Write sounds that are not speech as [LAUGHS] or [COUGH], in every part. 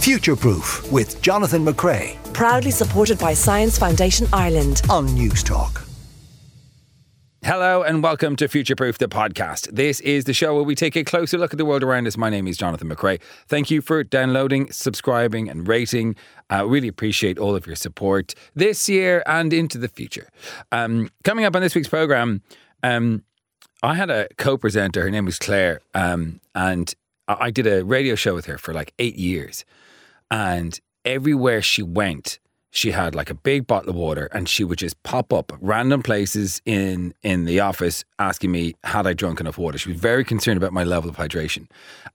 Future Proof with Jonathan McCrea Proudly supported by Science Foundation Ireland. on News Talk. Hello and welcome to Future Proof, the podcast. This is the show where we take a closer look at the world around us. My name is Jonathan McCrea. Thank you for downloading, subscribing, and rating. I really appreciate all of your support this year and into the future. Um, coming up on this week's program, um, I had a co-presenter. Her name was Claire, um, and I I did a radio show with her for like eight years. And everywhere she went, she had like a big bottle of water, and she would just pop up random places in in the office asking me had I drunk enough water. She was very concerned about my level of hydration,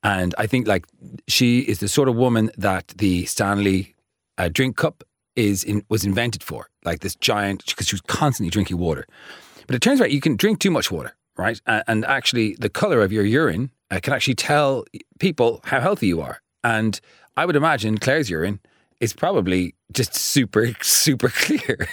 and I think like she is the sort of woman that the Stanley uh, drink cup is in, was invented for, like this giant because she was constantly drinking water. But it turns out you can drink too much water, right? Uh, and actually, the color of your urine uh, can actually tell people how healthy you are. And I would imagine Claire's urine is probably just super, [LAUGHS] super clear.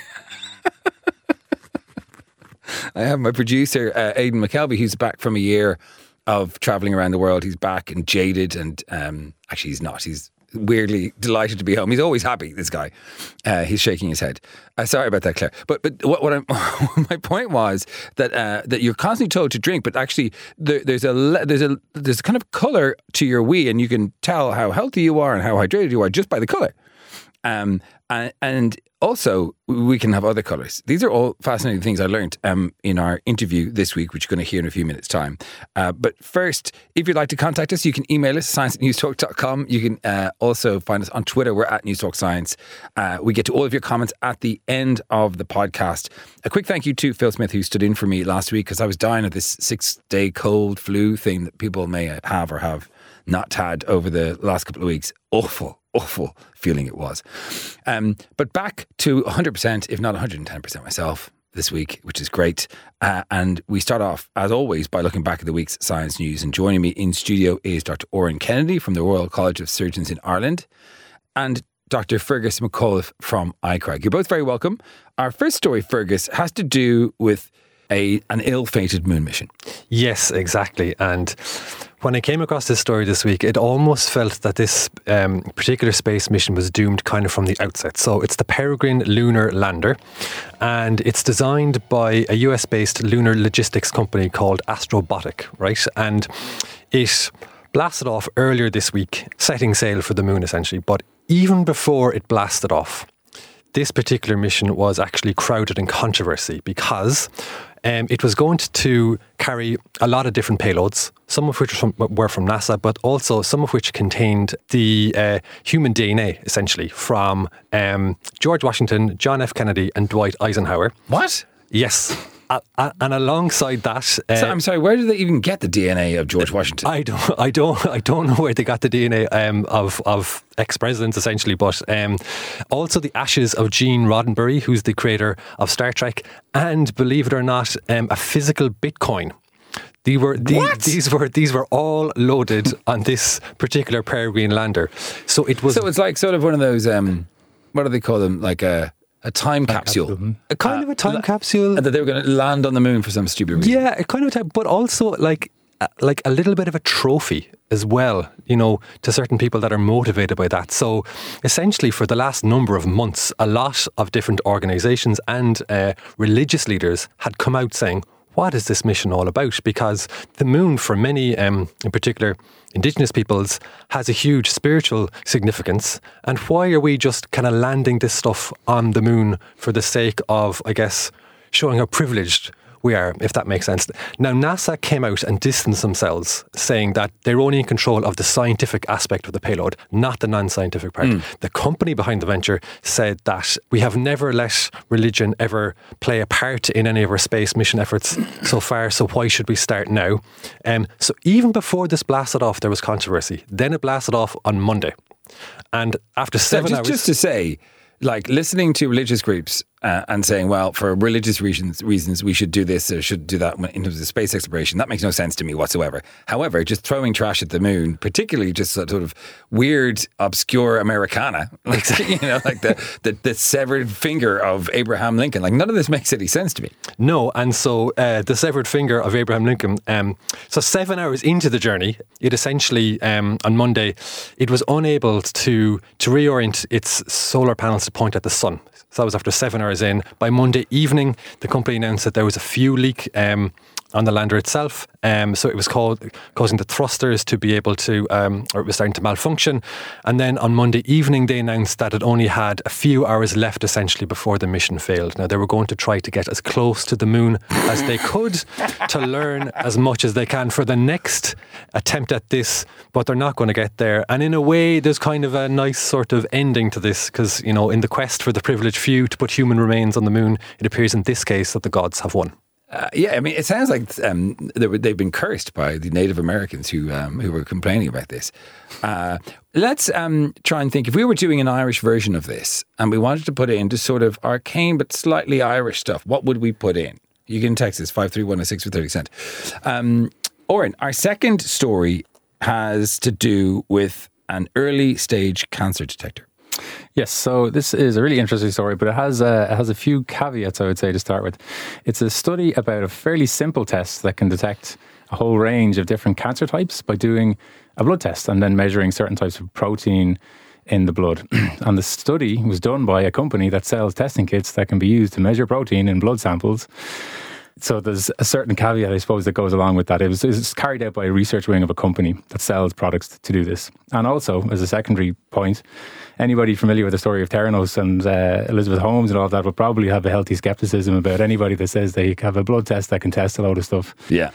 I have my producer, uh, Aidan McKelvey, who's back from a year of traveling around the world. He's back and jaded, and um, actually, he's not. He's weirdly delighted to be home. He's always happy. This guy, uh, he's shaking his head. Uh, sorry about that, Claire. But but what, what [LAUGHS] my point was that uh, that you're constantly told to drink, but actually there, there's a there's a there's a kind of color to your wee, and you can tell how healthy you are and how hydrated you are just by the color. Um, and, and also, we can have other colours. These are all fascinating things I learned um, in our interview this week, which you're going to hear in a few minutes' time. Uh, but first, if you'd like to contact us, you can email us, science newstalk.com. You can uh, also find us on Twitter. We're at Newstalk Science. Uh, we get to all of your comments at the end of the podcast. A quick thank you to Phil Smith, who stood in for me last week because I was dying of this six day cold flu thing that people may have or have not had over the last couple of weeks. Awful, awful feeling it was. Um, but back to 100%, if not 110% myself this week, which is great. Uh, and we start off, as always, by looking back at the week's science news. And joining me in studio is Dr. Oran Kennedy from the Royal College of Surgeons in Ireland and Dr. Fergus McAuliffe from iCRAG. You're both very welcome. Our first story, Fergus, has to do with a, an ill fated moon mission. Yes, exactly. And when I came across this story this week, it almost felt that this um, particular space mission was doomed kind of from the outset. So it's the Peregrine Lunar Lander, and it's designed by a US based lunar logistics company called Astrobotic, right? And it blasted off earlier this week, setting sail for the moon essentially. But even before it blasted off, this particular mission was actually crowded in controversy because um, it was going to carry a lot of different payloads, some of which were from, were from NASA, but also some of which contained the uh, human DNA, essentially, from um, George Washington, John F. Kennedy, and Dwight Eisenhower. What? Yes. And alongside that, uh, So, I'm sorry, where did they even get the DNA of George Washington? I don't, I don't, I don't know where they got the DNA um, of of ex presidents essentially, but um, also the ashes of Gene Roddenberry, who's the creator of Star Trek, and believe it or not, um, a physical Bitcoin. They were the, these were these were all loaded [LAUGHS] on this particular Peregrine lander. So it was So it's like sort of one of those, um, what do they call them? Like a, a time capsule. a kind of a time capsule. And that they were going to land on the moon for some stupid reason. Yeah, a kind of a type, but also like uh, like a little bit of a trophy as well, you know, to certain people that are motivated by that. So essentially, for the last number of months, a lot of different organisations and uh, religious leaders had come out saying. What is this mission all about? Because the moon, for many, um, in particular indigenous peoples, has a huge spiritual significance. And why are we just kind of landing this stuff on the moon for the sake of, I guess, showing how privileged we are, if that makes sense. Now, NASA came out and distanced themselves, saying that they're only in control of the scientific aspect of the payload, not the non scientific part. The company behind the venture said that we have never let religion ever play a part in any of our space mission efforts so far, so why should we start now? Um, so, even before this blasted off, there was controversy. Then it blasted off on Monday. And after So seven just, hours. just to say, like listening to religious groups uh, and saying, well, for religious reasons, reasons we should do this or should do that in terms of space exploration. That makes no sense to me whatsoever. However, just throwing trash at the moon, particularly just sort of weird, obscure Americana, [LAUGHS] like you know, like the, [LAUGHS] the, the severed finger of Abraham Lincoln, like none of this makes any sense to me. No, and so uh, the severed finger of Abraham Lincoln. Um, so seven hours into the journey, it essentially um, on Monday, it was unable to to reorient its solar panels to point at the sun. So that was after seven hours in. By Monday evening, the company announced that there was a fuel leak um, on the lander itself. Um, so it was called, causing the thrusters to be able to, um, or it was starting to malfunction. And then on Monday evening, they announced that it only had a few hours left essentially before the mission failed. Now, they were going to try to get as close to the moon as they could to learn as much as they can for the next attempt at this, but they're not going to get there. And in a way, there's kind of a nice sort of ending to this because, you know, in the quest for the privileged few to put human remains on the moon, it appears in this case that the gods have won. Uh, yeah, I mean, it sounds like um, they've been cursed by the Native Americans who um, who were complaining about this. Uh, let's um, try and think if we were doing an Irish version of this and we wanted to put in just sort of arcane but slightly Irish stuff. What would we put in? You can text us five three one six for thirty cent. Um, Oran, our second story has to do with an early stage cancer detector. Yes, so this is a really interesting story, but it has a, it has a few caveats, I would say, to start with. It's a study about a fairly simple test that can detect a whole range of different cancer types by doing a blood test and then measuring certain types of protein in the blood. [CLEARS THROAT] and the study was done by a company that sells testing kits that can be used to measure protein in blood samples so there's a certain caveat, I suppose, that goes along with that. It was, it was, carried out by a research wing of a company that sells products to do this. And also, as a secondary point, anybody familiar with the story of Theranos and uh, Elizabeth Holmes and all that will probably have a healthy skepticism about anybody that says they have a blood test that can test a load of stuff. Yeah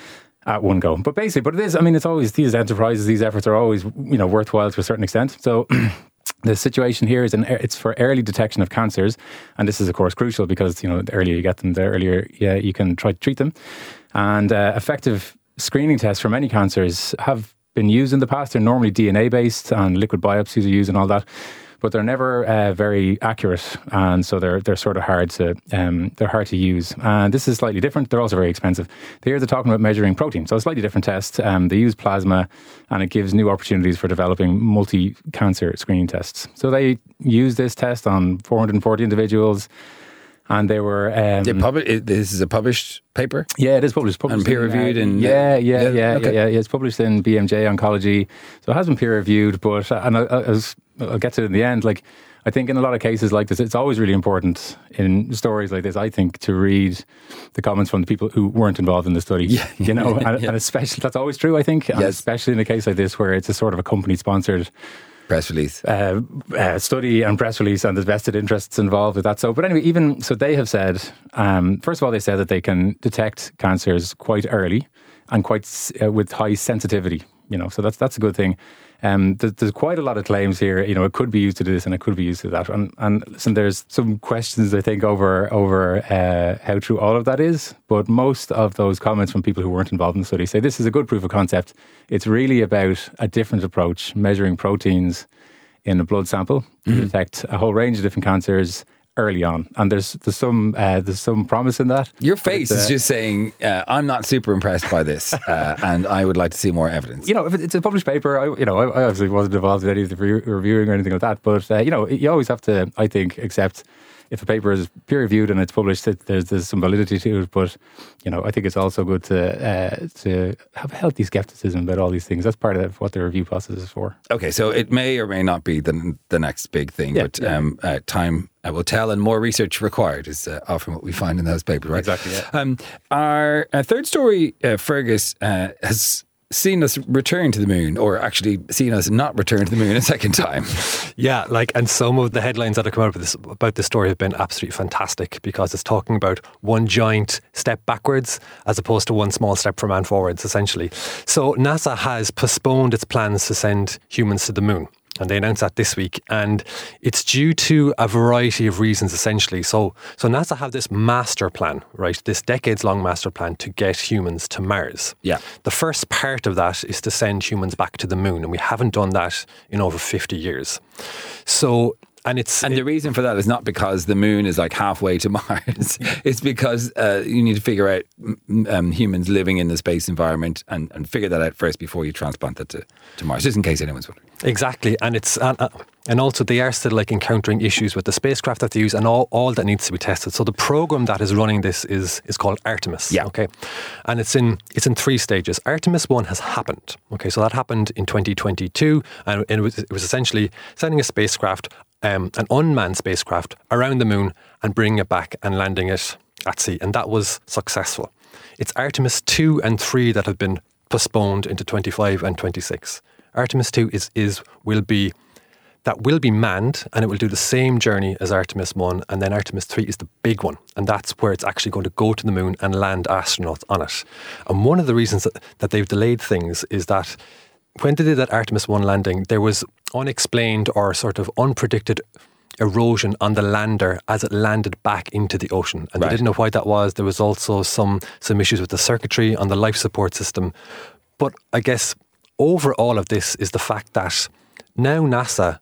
at one go. But basically, but it is. I mean, it's always these enterprises, these efforts are always you know worthwhile to a certain extent. So. [CLEARS THROAT] the situation here is an it's for early detection of cancers, and this is of course crucial because you know the earlier you get them, the earlier yeah, you can try to treat them. And uh, effective screening tests for many cancers have been used in the past. They're normally DNA based, and liquid biopsies are used and all that but they're never uh, very accurate, and so they're they're sort of hard to um, they're hard to use. And this is slightly different. They're also very expensive. Here they're talking about measuring protein, so a slightly different test. Um, they use plasma, and it gives new opportunities for developing multi-cancer screening tests. So they use this test on 440 individuals and they were. Um, this is a published paper. Yeah, it is published, published and peer reviewed. In, yeah, yeah, yeah, yeah, okay. yeah, yeah, It's published in BMJ Oncology, so it has been peer reviewed. But and I, I, I'll get to it in the end. Like I think in a lot of cases like this, it's always really important in stories like this. I think to read the comments from the people who weren't involved in the study. Yeah, you know, [LAUGHS] and, yeah. and especially that's always true. I think, yes. especially in a case like this where it's a sort of a company sponsored press release uh, uh, study and press release and there's vested interests involved with that so but anyway even so they have said um, first of all they said that they can detect cancers quite early and quite uh, with high sensitivity you know so that's that's a good thing um, there's, there's, quite a lot of claims here. You know, it could be used to do this and it could be used to that. And, and listen, there's some questions I think over over uh, how true all of that is. But most of those comments from people who weren't involved in the study say this is a good proof of concept. It's really about a different approach, measuring proteins in a blood sample to mm-hmm. detect a whole range of different cancers early on, and there's there's some uh, there's some promise in that. Your face uh, is just saying uh, I'm not super impressed by this, uh, [LAUGHS] and I would like to see more evidence. You know, if it's a published paper, I, you know, I, I obviously wasn't involved in any of the re- reviewing or anything like that, but uh, you know, you always have to, I think, accept if a paper is peer reviewed and it's published, it, there's there's some validity to it. But you know, I think it's also good to uh, to have a healthy skepticism about all these things. That's part of what the review process is for. Okay, so it may or may not be the the next big thing, yeah, but yeah. Um, uh, time uh, will tell, and more research required is uh, often what we find in those papers, right? Exactly. Yeah. Um, our uh, third story, uh, Fergus has seen us return to the moon, or actually seen us not return to the moon a second time. [LAUGHS] yeah, like, and some of the headlines that have come out this, about this story have been absolutely fantastic because it's talking about one giant step backwards as opposed to one small step for man forwards, essentially. So NASA has postponed its plans to send humans to the moon. And they announced that this week, and it's due to a variety of reasons, essentially. So, so NASA have this master plan, right? This decades-long master plan to get humans to Mars. Yeah. The first part of that is to send humans back to the moon, and we haven't done that in over fifty years. So, and it's And the reason for that is not because the moon is like halfway to [LAUGHS] Mars. it's because uh, you need to figure out um, humans living in the space environment and, and figure that out first before you transplant that to, to Mars, just in case anyone's wondering. Exactly, and it's and, uh, and also they are still like encountering issues with the spacecraft that they use, and all, all that needs to be tested. So the program that is running this is is called Artemis. Yeah. Okay, and it's in it's in three stages. Artemis one has happened. Okay, so that happened in 2022, and it was, it was essentially sending a spacecraft, um, an unmanned spacecraft, around the moon and bringing it back and landing it at sea, and that was successful. It's Artemis two and three that have been postponed into 25 and 26. Artemis 2 is, is will be that will be manned and it will do the same journey as Artemis 1 and then Artemis 3 is the big one and that's where it's actually going to go to the moon and land astronauts on it. And one of the reasons that, that they've delayed things is that when they did that Artemis 1 landing there was unexplained or sort of unpredicted erosion on the lander as it landed back into the ocean and Right. they didn't know why that was. There was also some some issues with the circuitry on the life support system. But I guess over all of this is the fact that now NASA,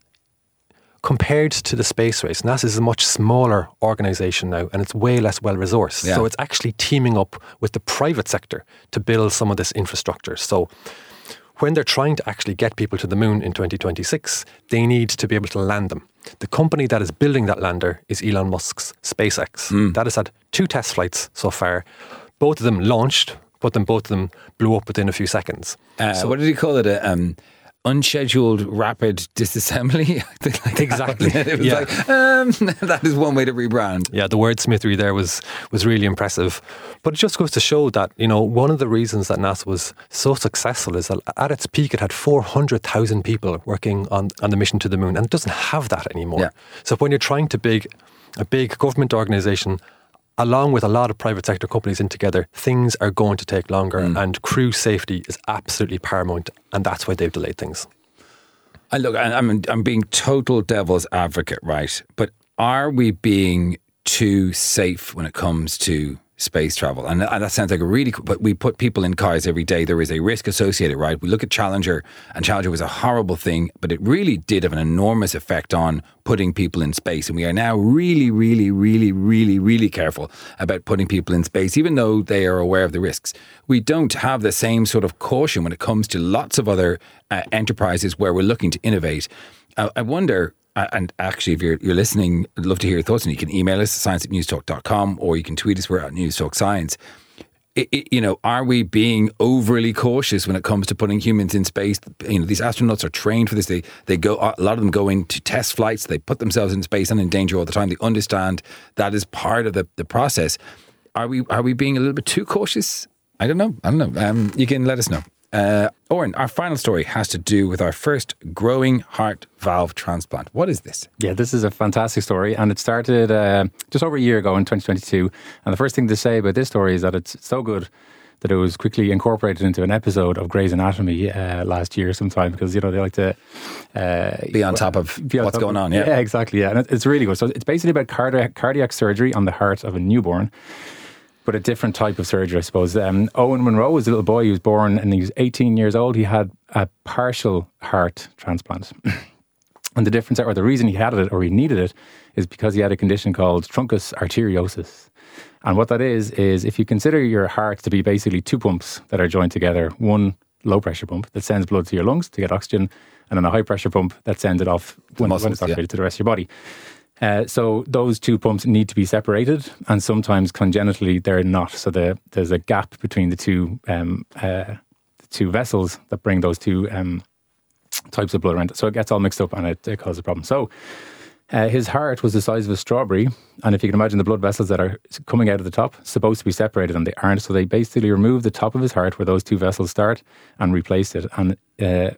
compared to the space race, NASA is a much smaller organization now and it's way less well resourced. Yeah. So it's actually teaming up with the private sector to build some of this infrastructure. So when they're trying to actually get people to the moon in 2026, they need to be able to land them. The company that is building that lander is Elon Musk's SpaceX. That has had two test flights so far. Both of them launched, but then both of them blew up within a few seconds. Uh, what did he call it? A, um, unscheduled rapid disassembly? [LAUGHS] Like. Exactly. [LAUGHS] it was Yeah. like, um, [LAUGHS] that is one way to rebrand. Yeah, the wordsmithery there was was really impressive. But it just goes to show that, you know, one of the reasons that NASA was so successful is that at its peak it had 400,000 people working on, on the mission to the moon and it doesn't have that anymore. Yeah. So when you're trying to big a big government organization along with a lot of private sector companies in together, things are going to take longer mm. and crew safety is absolutely paramount and that's why they've delayed things. I look, I'm I'm being total devil's advocate, right? But are we being too safe when it comes to space travel? And, and that sounds like a really, cool- but we put people in cars every day. There is a risk associated, right? We look at Challenger, and Challenger was a horrible thing, but it really did have an enormous effect on putting people in space. And we are now really, really, really, really, really careful about putting people in space, even though they are aware of the risks. We don't have the same sort of caution when it comes to lots of other uh, enterprises where we're looking to innovate. Uh, I wonder, and actually, if you're, you're listening, I'd love to hear your thoughts. And you can email us, at science at newstalk.com, or you can tweet us, we're at Newstalk Science. I- I- you know, are we being overly cautious when it comes to putting humans in space? You know, these astronauts are trained for this. They they go a lot of them go into test flights. They put themselves in space and in danger all the time. They understand that is part of the, the process. Are we are we being a little bit too cautious? I don't know. I don't know. Um, you can let us know. Uh, Oran, our final story has to do with our first growing heart valve transplant. What is this? Yeah, this is a fantastic story, and it started uh, just over a year ago in 2022. And the first thing to say about this story is that it's so good that it was quickly incorporated into an episode of Grey's Anatomy uh, last year, sometime because you know they like to uh, Be on top of [LAUGHS] on what's top going of- on. Yeah. yeah, exactly. Yeah, and it's really good. So it's basically about cardiac cardiac surgery on the heart of a newborn. But a different type of surgery, I suppose. Um, Owen Monroe was a little boy. He was born and he was 18 years old. He had a partial heart transplant. [CLEARS THROAT] And the difference, or the reason he had it or he needed it, is because he had a condition called truncus arteriosus. And what that is, is if you consider your heart to be basically two pumps that are joined together, one low pressure pump that sends blood to your lungs to get oxygen, and then a high pressure pump that sends it off when, when muscles, it's yeah. to the rest of your body. Uh, so those two pumps need to be separated, and sometimes congenitally they're not. So the, there's a gap between the two um, uh, the two vessels that bring those two um, types of blood around. So it gets all mixed up and it, it causes a problem. So uh, his heart was the size of a strawberry, and if you can imagine the blood vessels that are coming out of the top, supposed to be separated, and they aren't. So they basically removed the top of his heart where those two vessels start and replaced it. And uh,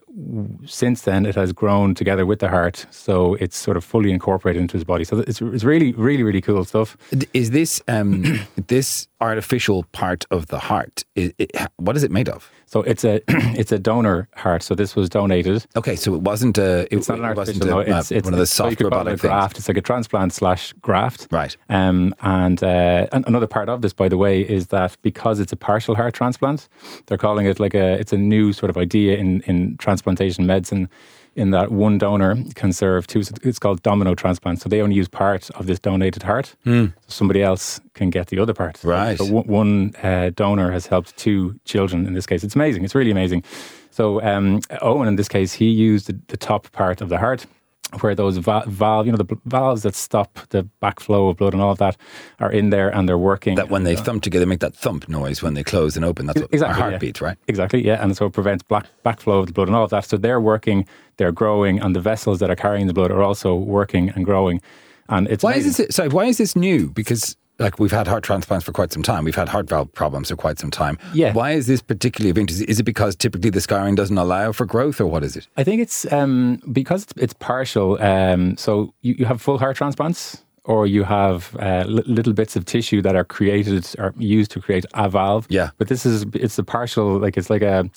since then, it has grown together with the heart, so it's sort of fully incorporated into his body. So it's, it's really, really, really cool stuff. Is this um, [CLEARS THROAT] this artificial part of the heart? i it, what is it made of? So it's a [CLEARS THROAT] it's a donor heart. So this was donated. Okay, so it wasn't a. It, It's not an artificial. a, no, uh, it's, it's one of the it's- soft robotic graft. It's like a transplant slash graft. Right. Um, and uh, an- another part of this, by the way, is that because it's a partial heart transplant, they're calling it like a it's a new sort of idea in in transplantation medicine. In that one donor can serve two. It's called domino transplant. So they only use part of this donated heart. So somebody else can get the other part. Right. So one, one uh, donor has helped two children in this case. It's amazing. It's really amazing. So um, Owen, in this case, he used the, the top part of the heart where those va- valve, you know, the valves that stop the backflow of blood and all of that are in there and they're working. That when they uh, thump together, make that thump noise when they close and open. That's what Exactly, our heart yeah. right? Exactly, yeah, and so it prevents black backflow of the blood and all of that. So they're working, they're growing, and the vessels that are carrying the blood are also working and growing. And it's Why amazing. is this? Sorry, why is this new? Because like we've had heart transplants for quite some time. We've had heart valve problems for quite some time. Yeah. Why is this particularly of interest? Is it because typically the scarring doesn't allow for growth, or what is it? I think it's um, because it's, it's partial. Um, so you, you have full heart transplants, or you have uh, li- little bits of tissue that are created or used to create a valve. Yeah. But this is it's a partial, like it's like a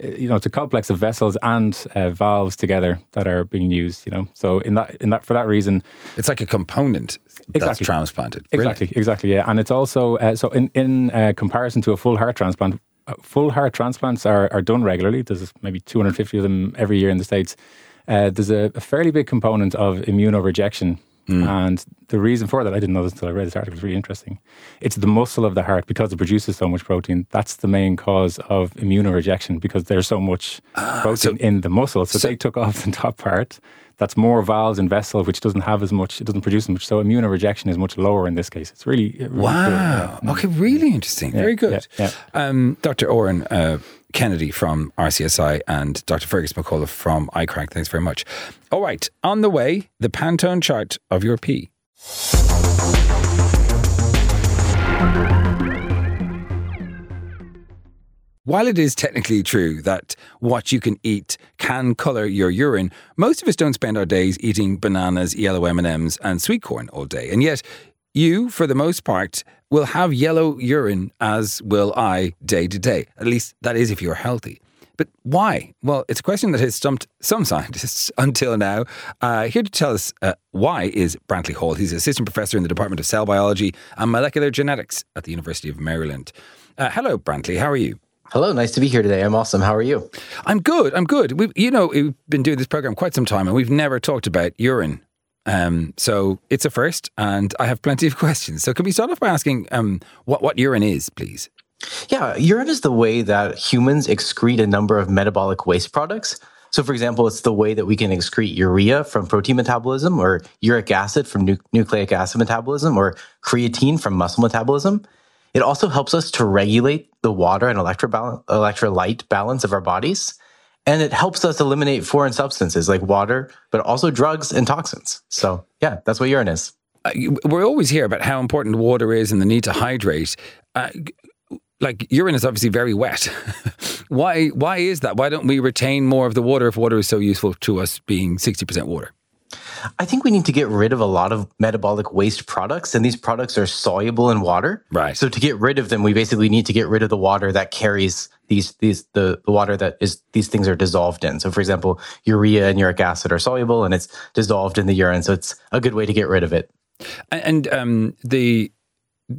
you know it's a complex of vessels and uh, valves together that are being used. You know, so in that in that for that reason, It's like a component that's Exactly. transplanted. Really? Exactly, exactly. Yeah, and it's also uh, so in in uh, comparison to a full heart transplant, uh, full heart transplants are are done regularly. There's maybe 250 of them every year in the states. Uh, there's a, a fairly big component of immunorejection. And the reason for that, I didn't know this until I read this article. It's really interesting. It's the muscle of the heart because it produces so much protein. That's the main cause of immunorejection because there's so much protein in the muscle. So, they took off the top part. That's more valves and vessel, which doesn't have as much. It doesn't produce as much. So immunorejection is much lower in this case. It's really, really cool. Wow. Okay, really interesting. Very good. yeah, Um, Dr. Oran uh, Kennedy from RCSI and Dr. Fergus McAuliffe from iCRAG. Thanks very much. All right, on the way, the Pantone chart of your pee. While it is technically true that what you can eat can colour your urine, most of us don't spend our days eating bananas, yellow M&Ms and sweet corn all day. And yet, you, for the most part, will have yellow urine, as will I, day to day. At least that is if you're healthy. But why? Well, it's a question that has stumped some scientists [LAUGHS] until now. Uh, here to tell us uh, why is Brantley Hall. He's assistant professor in the Department of Cell Biology and Molecular Genetics at the University of Maryland. Uh, hello, Brantley. How are you? Hello, nice to be here today. I'm awesome. How are you? I'm good. I'm good. We've, you know, we've been doing this program quite some time, and we've never talked about urine. Um, so it's a first, and I have plenty of [LAUGHS] questions. So can we start off by asking um, what what urine is, please? Yeah, urine is the way that humans excrete a number of metabolic waste products. So, for example, it's the way that we can excrete urea from protein metabolism, or uric acid from nu- nucleic acid metabolism, or creatine from muscle metabolism. It also helps us to regulate the water and electrobal- electrolyte balance of our bodies. And it helps us eliminate foreign substances like water, but also drugs and toxins. So, yeah, that's what urine is. Uh, we always hear about how important water is and the need to hydrate. Uh, like urine is obviously very wet. [LAUGHS] why? Why is that? Why don't we retain more of the water if water is so useful to us, being sixty percent water? I think we need to get rid of a lot of metabolic waste products, and these products are soluble in water. Right. So to get rid of them, we basically need to get rid of the water that carries these these the, the water that is these things are dissolved in. So for example, urea and uric acid are soluble and it's dissolved in the urine. So it's a good way to get rid of it. And um, the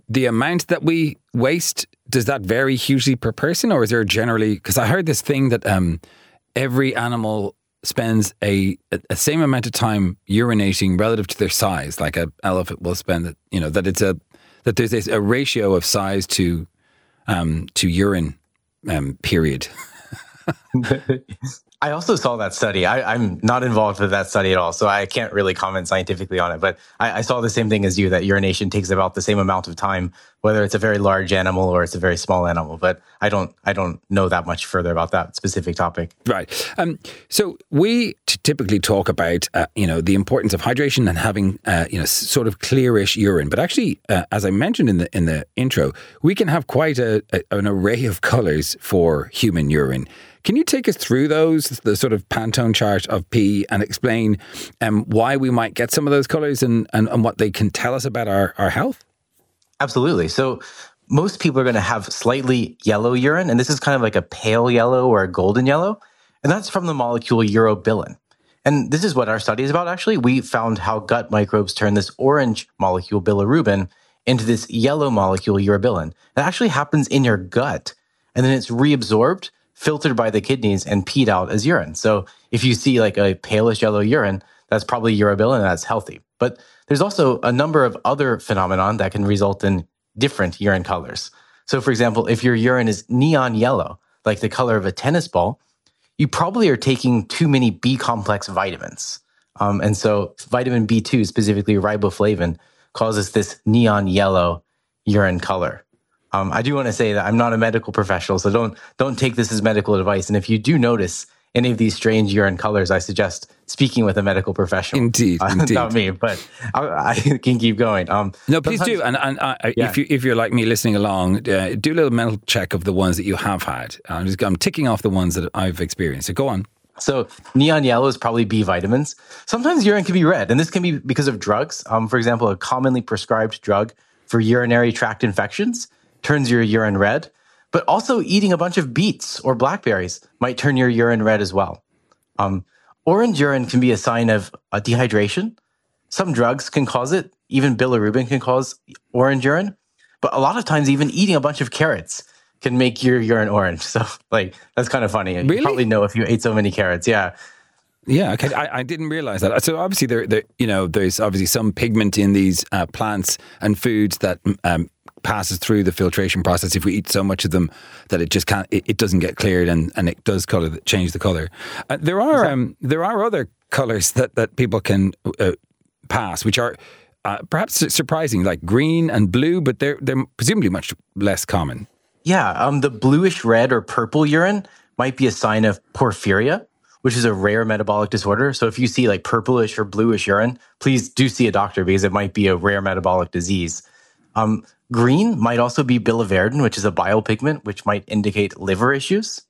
the amount that we waste does that vary hugely per person, or is there generally? Because I heard this thing that um, every animal spends a, a, same amount of time urinating relative to their size. Like a elephant will spend, you know, that it's a that there's a ratio of size to um, to urine um, period. [LAUGHS] [LAUGHS] I also saw that study. I, I'm not involved with that study at all, so I can't really comment scientifically on it. But I, I saw the same thing as you that urination takes about the same amount of time, whether it's a very large animal or it's a very small animal. But I don't, I don't know that much further about that specific topic. Right. Um, so we t- typically talk about, uh, you know, the importance of hydration and having, uh, you know, sort of clearish urine. But actually, uh, as I mentioned in the in the intro, we can have quite a, a, an array of [LAUGHS] colours for human urine. Can you take us through those, the sort of Pantone chart of pee, and explain um, why we might get some of those colours and, and, and what they can tell us about our, our health? Absolutely. So most people are going to have slightly yellow urine, and this is kind of like a pale yellow or a golden yellow, and that's from the molecule urobilin. And this is what our study is about. Actually, we found how gut microbes turn this orange molecule bilirubin into this yellow molecule urobilin. It actually happens in your gut, and then it's reabsorbed filtered by the kidneys and peed out as urine. So if you see like a palish yellow urine, that's probably urobilin and that's healthy. But there's also a number of other phenomenon that can result in different urine colors. So for example, if your urine is neon yellow, like the color of a tennis ball, you probably are taking too many B complex vitamins. Um, and so vitamin B2, specifically riboflavin, causes this neon yellow urine color. Um, I do want to say that I'm not a medical professional, so don't don't take this as medical advice. And if you do notice any of these strange urine colors, I suggest speaking with a medical professional. Indeed, uh, [LAUGHS] indeed. not me, but I, I, [LAUGHS] can keep going. Um, no, please do. And, and uh, yeah. if you if you're like me listening along, uh, do a little mental check of the ones that you have had. I'm just I'm ticking off the ones that I've experienced. So go on. So neon yellow is probably B vitamins. Sometimes urine can be red, and this can be because of drugs. Um, for example, a commonly prescribed drug for urinary tract infections turns your urine red, but also eating a bunch of beets or blackberries might turn your urine red as well. Um, orange urine can be a sign of uh, dehydration. Some drugs can cause it. Even bilirubin can cause orange urine. But a lot of times, even eating a bunch of carrots can make your urine orange. [LAUGHS] So, like, that's kind of funny. Really? You probably know if you ate so many carrots. Yeah. Yeah, okay. I, I, didn't realize that. So obviously, there, there, you know, there's obviously some pigment in these uh, plants and foods that um, passes through the filtration process if we eat so much of them that it just can't it, it doesn't get cleared and, and it does color change the color uh, there are um, there are other colors that that people can uh, pass which are uh, perhaps surprising like green and blue but they're they're presumably much less common yeah um, the bluish red or purple urine might be a sign of porphyria which is a rare metabolic disorder. So if you see like purplish or bluish urine, please do see a doctor because it might be a rare metabolic disease. Um, Green might also be biliverdin, which is a bile pigment, which might indicate liver issues.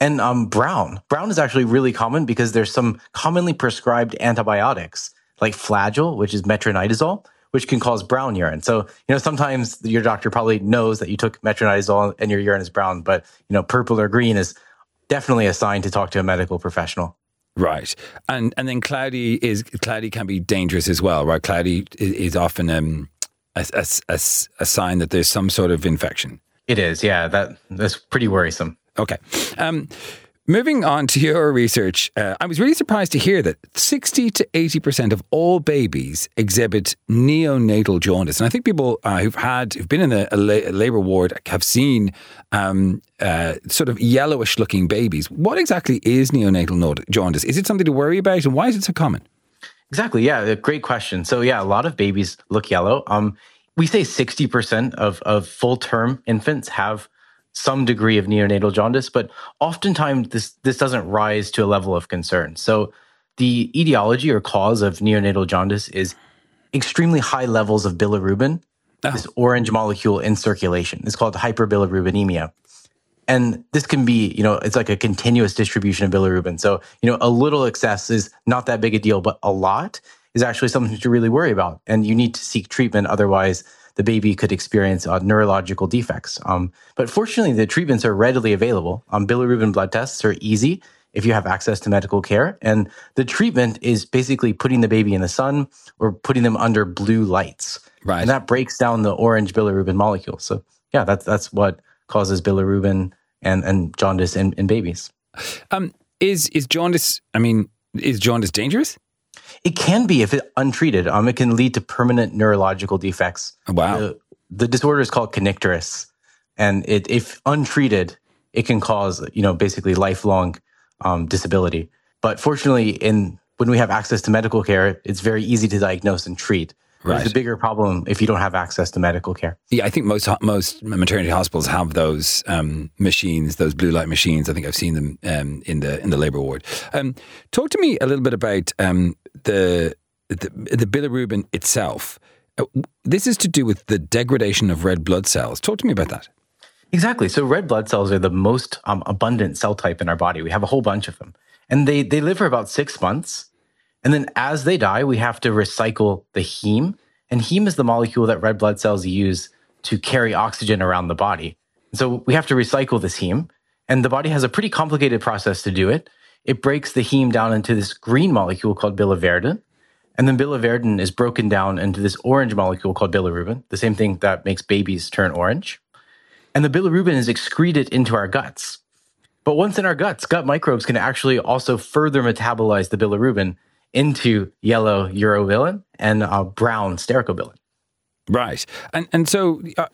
And um, brown. Brown is actually really common because there's some commonly prescribed antibiotics like flagyl, which is metronidazole, which can cause brown urine. So, you know, sometimes your doctor probably knows that you took metronidazole and your urine is brown, but, you know, purple or green is definitely a sign to talk to a medical professional. Right, and and then cloudy is cloudy can be dangerous as well, right? Cloudy is, is often um, a, a, a, a sign that there's some sort of infection. It is, yeah. That that's pretty worrisome. Okay. Um, moving on to your research, uh, I was really surprised to hear that 60 to 80% of all babies exhibit neonatal jaundice. And I think people uh, who've had, who've been in a, a, la- a labour ward have seen um, uh, sort of yellowish looking babies. What exactly is neonatal jaundice? Is it something to worry about? And why is it so common? Exactly. Yeah, great question. So yeah, a lot of babies look yellow. Um, we say 60% of, of full term infants have some degree of neonatal jaundice, but oftentimes this, this doesn't rise to a level of concern. So the etiology or cause of neonatal jaundice is extremely high levels of bilirubin, oh. this orange molecule in circulation. It's called hyperbilirubinemia. And this can be, you know, it's like a continuous distribution of bilirubin. So, you know, a little excess is not that big a deal, but a lot is actually something to really worry about. And you need to seek treatment. Otherwise, the baby could experience uh, neurological defects. Um, but fortunately, the treatments are readily available. Um, bilirubin blood tests are easy if you have access to medical care. And the treatment is basically putting the baby in the sun or putting them under blue lights. Right. And that breaks down the orange bilirubin molecule. So, yeah, that's, that's what causes bilirubin and, and jaundice in, in babies. Um, is is jaundice? I mean, is jaundice dangerous? It can be if it untreated. Um, it can lead to permanent neurological defects. Wow. The, the disorder is called kernicterus, and it, if untreated, it can cause you know basically lifelong um, disability. But fortunately, in when we have access to medical care, it's very easy to diagnose and treat. Right. It's a bigger problem if you don't have access to medical care. Yeah, I think most most maternity hospitals have those um, machines, those blue light machines. I think I've seen them um, in the in the labour ward. Um, talk to me a little bit about um, the, the, the bilirubin itself. Uh, this is to do with the degradation of red blood cells. Talk to me about that. Exactly. So red blood cells are the most um, abundant cell type in our body. We have a whole bunch of them, and they they live for about six months and then as they die, we have to recycle the heme. And heme is the molecule that red blood cells use to carry oxygen around the body. So we have to recycle this heme. And the body has a pretty complicated process to do it. It breaks the heme down into this green molecule called biliverdin. And then biliverdin is broken down into this orange molecule called bilirubin, the same thing that makes babies turn orange. And the bilirubin is excreted into our guts. But once in our guts, gut microbes can actually also further metabolize the bilirubin into yellow urobilin and uh, brown stercobilin. Right. And and so uh,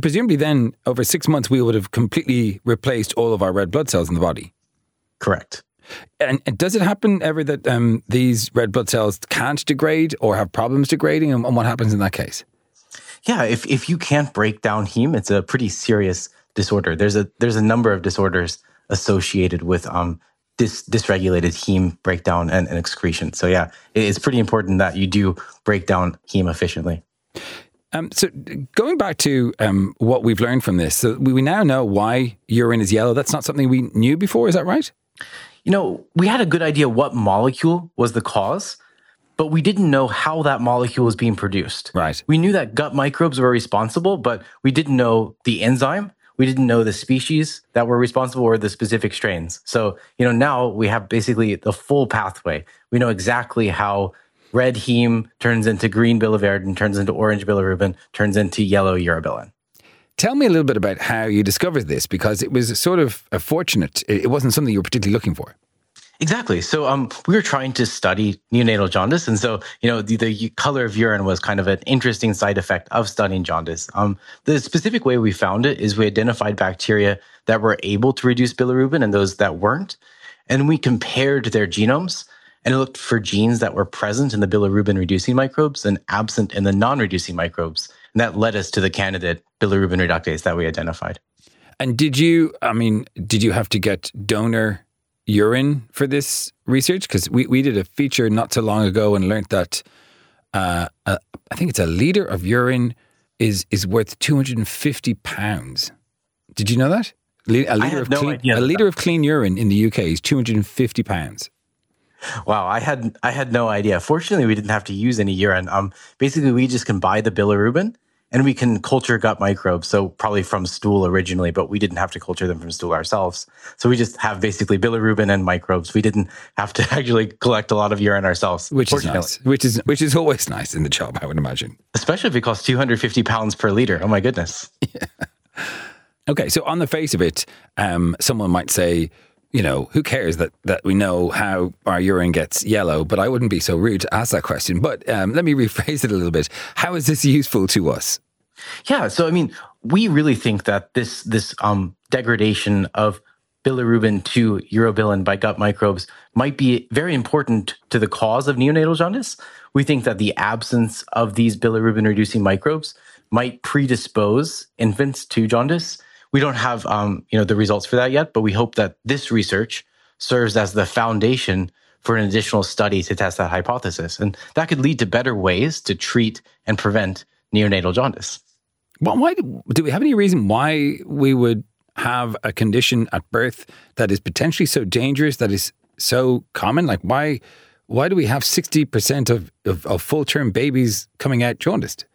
presumably then over 6 months we would have completely replaced all of our red blood cells in the body. Correct. And, and does it happen ever that um, these red blood cells can't degrade or have problems degrading and, and what happens in that case? Yeah, if if you can't break down heme, it's a pretty serious disorder. There's a there's a number of disorders associated with um dis, dysregulated heme breakdown and, and excretion. So yeah, it's pretty important that you do break down heme efficiently. Um, so going back to um, what we've learned from this, so we, we now know why urine is yellow. That's not something we knew before. Is that right? You know, we had a good idea what molecule was the cause, but we didn't know how that molecule was being produced. Right. We knew that gut microbes were responsible, but we didn't know the enzyme. We didn't know the species that were responsible or the specific strains. So, you know, now we have basically the full pathway. We know exactly how red heme turns into green biliverdin, turns into orange bilirubin, turns into yellow urobilin. Tell me a little bit about how you discovered this because it was sort of a fortunate. It wasn't something you were particularly looking for. Exactly. So um, we were trying to study neonatal jaundice, and so you know the, the color of urine was kind of an interesting side effect of studying jaundice. Um, the specific way we found it is we identified bacteria that were able to reduce bilirubin and those that weren't, and we compared their genomes and looked for genes that were present in the bilirubin reducing microbes and absent in the non-reducing microbes, and that led us to the candidate bilirubin reductase that we identified. And did you? I mean, did you have to get donor? Urine for this research? Because we, we did a feature not so long ago and learned that uh, uh, I think it's a liter of urine is is worth two hundred and fifty pounds. Did you know that? A liter of no clean a liter of clean urine in the UK is two hundred and fifty pounds. Wow, I had I had no idea. Fortunately, we didn't have to use any urine. Um, basically, we just can buy the bilirubin and we can culture gut microbes. So probably from stool originally, but we didn't have to culture them from stool ourselves. So we just have basically bilirubin and microbes. We didn't have to [LAUGHS] actually collect a lot of urine ourselves, which is nice. Which is which is always nice in the job, I would imagine. Especially if it costs 250 pounds per liter. Oh my goodness. [LAUGHS] Yeah. Okay, so on the face of it, um, someone might say, you know, who cares that that we know how our urine gets yellow? But I wouldn't be so rude to ask that question. But um, let me [LAUGHS] rephrase it a little bit. How is this useful to us? Yeah, so I mean, we really think that this this um, degradation of bilirubin to urobilin by gut microbes might be very important to the cause of neonatal jaundice. We think that the absence of these bilirubin reducing microbes might predispose infants to jaundice we don't have um, you know the results for that yet, but we hope that this research serves as the foundation for an additional study to test that hypothesis, and that could lead to better ways to treat and prevent neonatal jaundice. Well, why do we have any reason why we would have a condition at birth that is potentially so dangerous that is so common? Like why why do we have sixty percent of, of, of full term babies coming out jaundiced?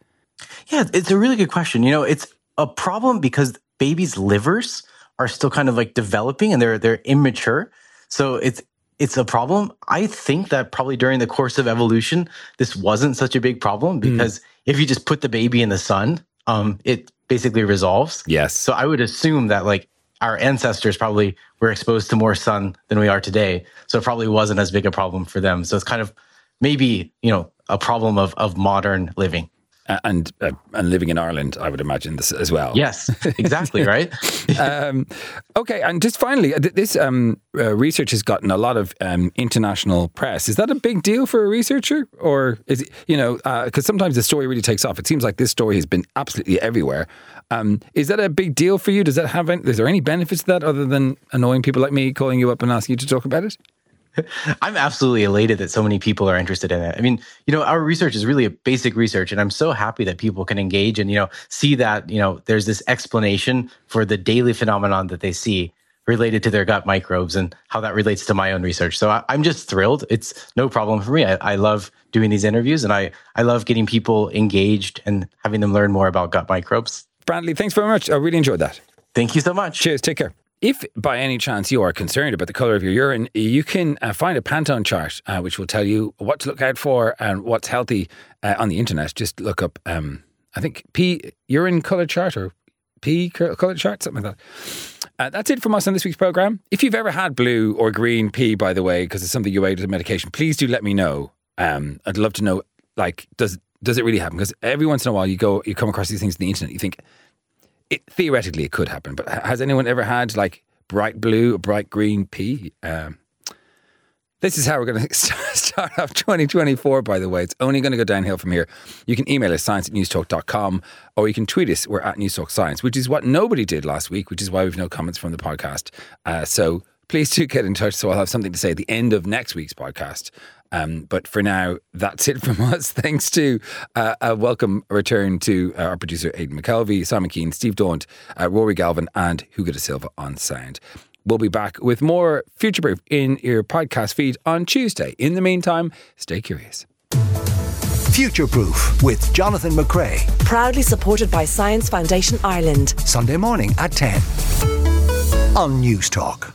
Yeah, it's a really good question. You know, it's a problem because babies' livers are still kind of like developing and they're they're immature. So it's it's a problem. I think that probably during the course of evolution, this wasn't such a big problem hmm. because mm. if you just put the baby in the sun, um, it basically resolves. Yes. So I would assume that like our ancestors probably were exposed to more sun than we are today. So it probably wasn't as big a problem for them. So it's kind of maybe, you know, a problem of of modern living and uh, and living in Ireland, I would imagine this as well. Yes, exactly [LAUGHS] right. um, okay, and just finally, uh, this um, uh, research has gotten a lot of um, international press. Is that a big deal for a researcher, or is it you know because uh, sometimes the story really takes off? It seems like this story has been absolutely everywhere. Um, is that a big deal for you? Does that have? Any, is there any benefits to that other than annoying people like me calling you up and asking you to talk about it? [LAUGHS] I'm absolutely elated that so many people are interested in it. I mean, you know, our research is really a basic research, and I'm so happy that people can engage and, you know, see that, you know, there's this explanation for the daily phenomenon that they see related to their gut microbes and how that relates to my own research. So I, am just thrilled. It's no problem for me. I, I love doing these interviews and I, I love getting people engaged and having them learn more about gut microbes. Brantley, thanks very much. I really enjoyed that. Thank you so much. Cheers. Take care. If by any chance you are concerned about the color of your urine, you can uh, find a Pantone chart uh, which will tell you what to look out for and what's healthy uh, on the internet. Just look up, um, I think P urine color chart or pee color chart, something like that. Uh, that's it from us on this week's program. If you've ever had blue or green pee, by the way, because it's something you ate as a medication, please do let me know. Um, I'd love to know, like, does does it really happen? Because every once in a while you go, you come across these things on the internet, you think, it, theoretically it could happen, but has anyone ever had like bright blue or bright green pee? Um, this is how we're going [LAUGHS] to start off 2024, by the way. It's only going to go downhill from here. You can email us science at newstalk.com or you can tweet us. We're at Newstalk Science, which is what nobody did last week, which is why we've no comments from the podcast. Uh, so please do get in touch so I'll have something to say at the end of next week's podcast. Um, but for now, that's it from [LAUGHS] us. Thanks to uh, a welcome return to uh, our producer Aidan McKelvey, Simon Keane, Steve Daunt, uh, Rory Galvin, and Hugo de Silva on sound. We'll be back with more Future Proof in your podcast feed on Tuesday. In the meantime, stay curious. Future Proof with Jonathan McCrea. Proudly supported by Science Foundation Ireland. Sunday morning at 10 on Newstalk.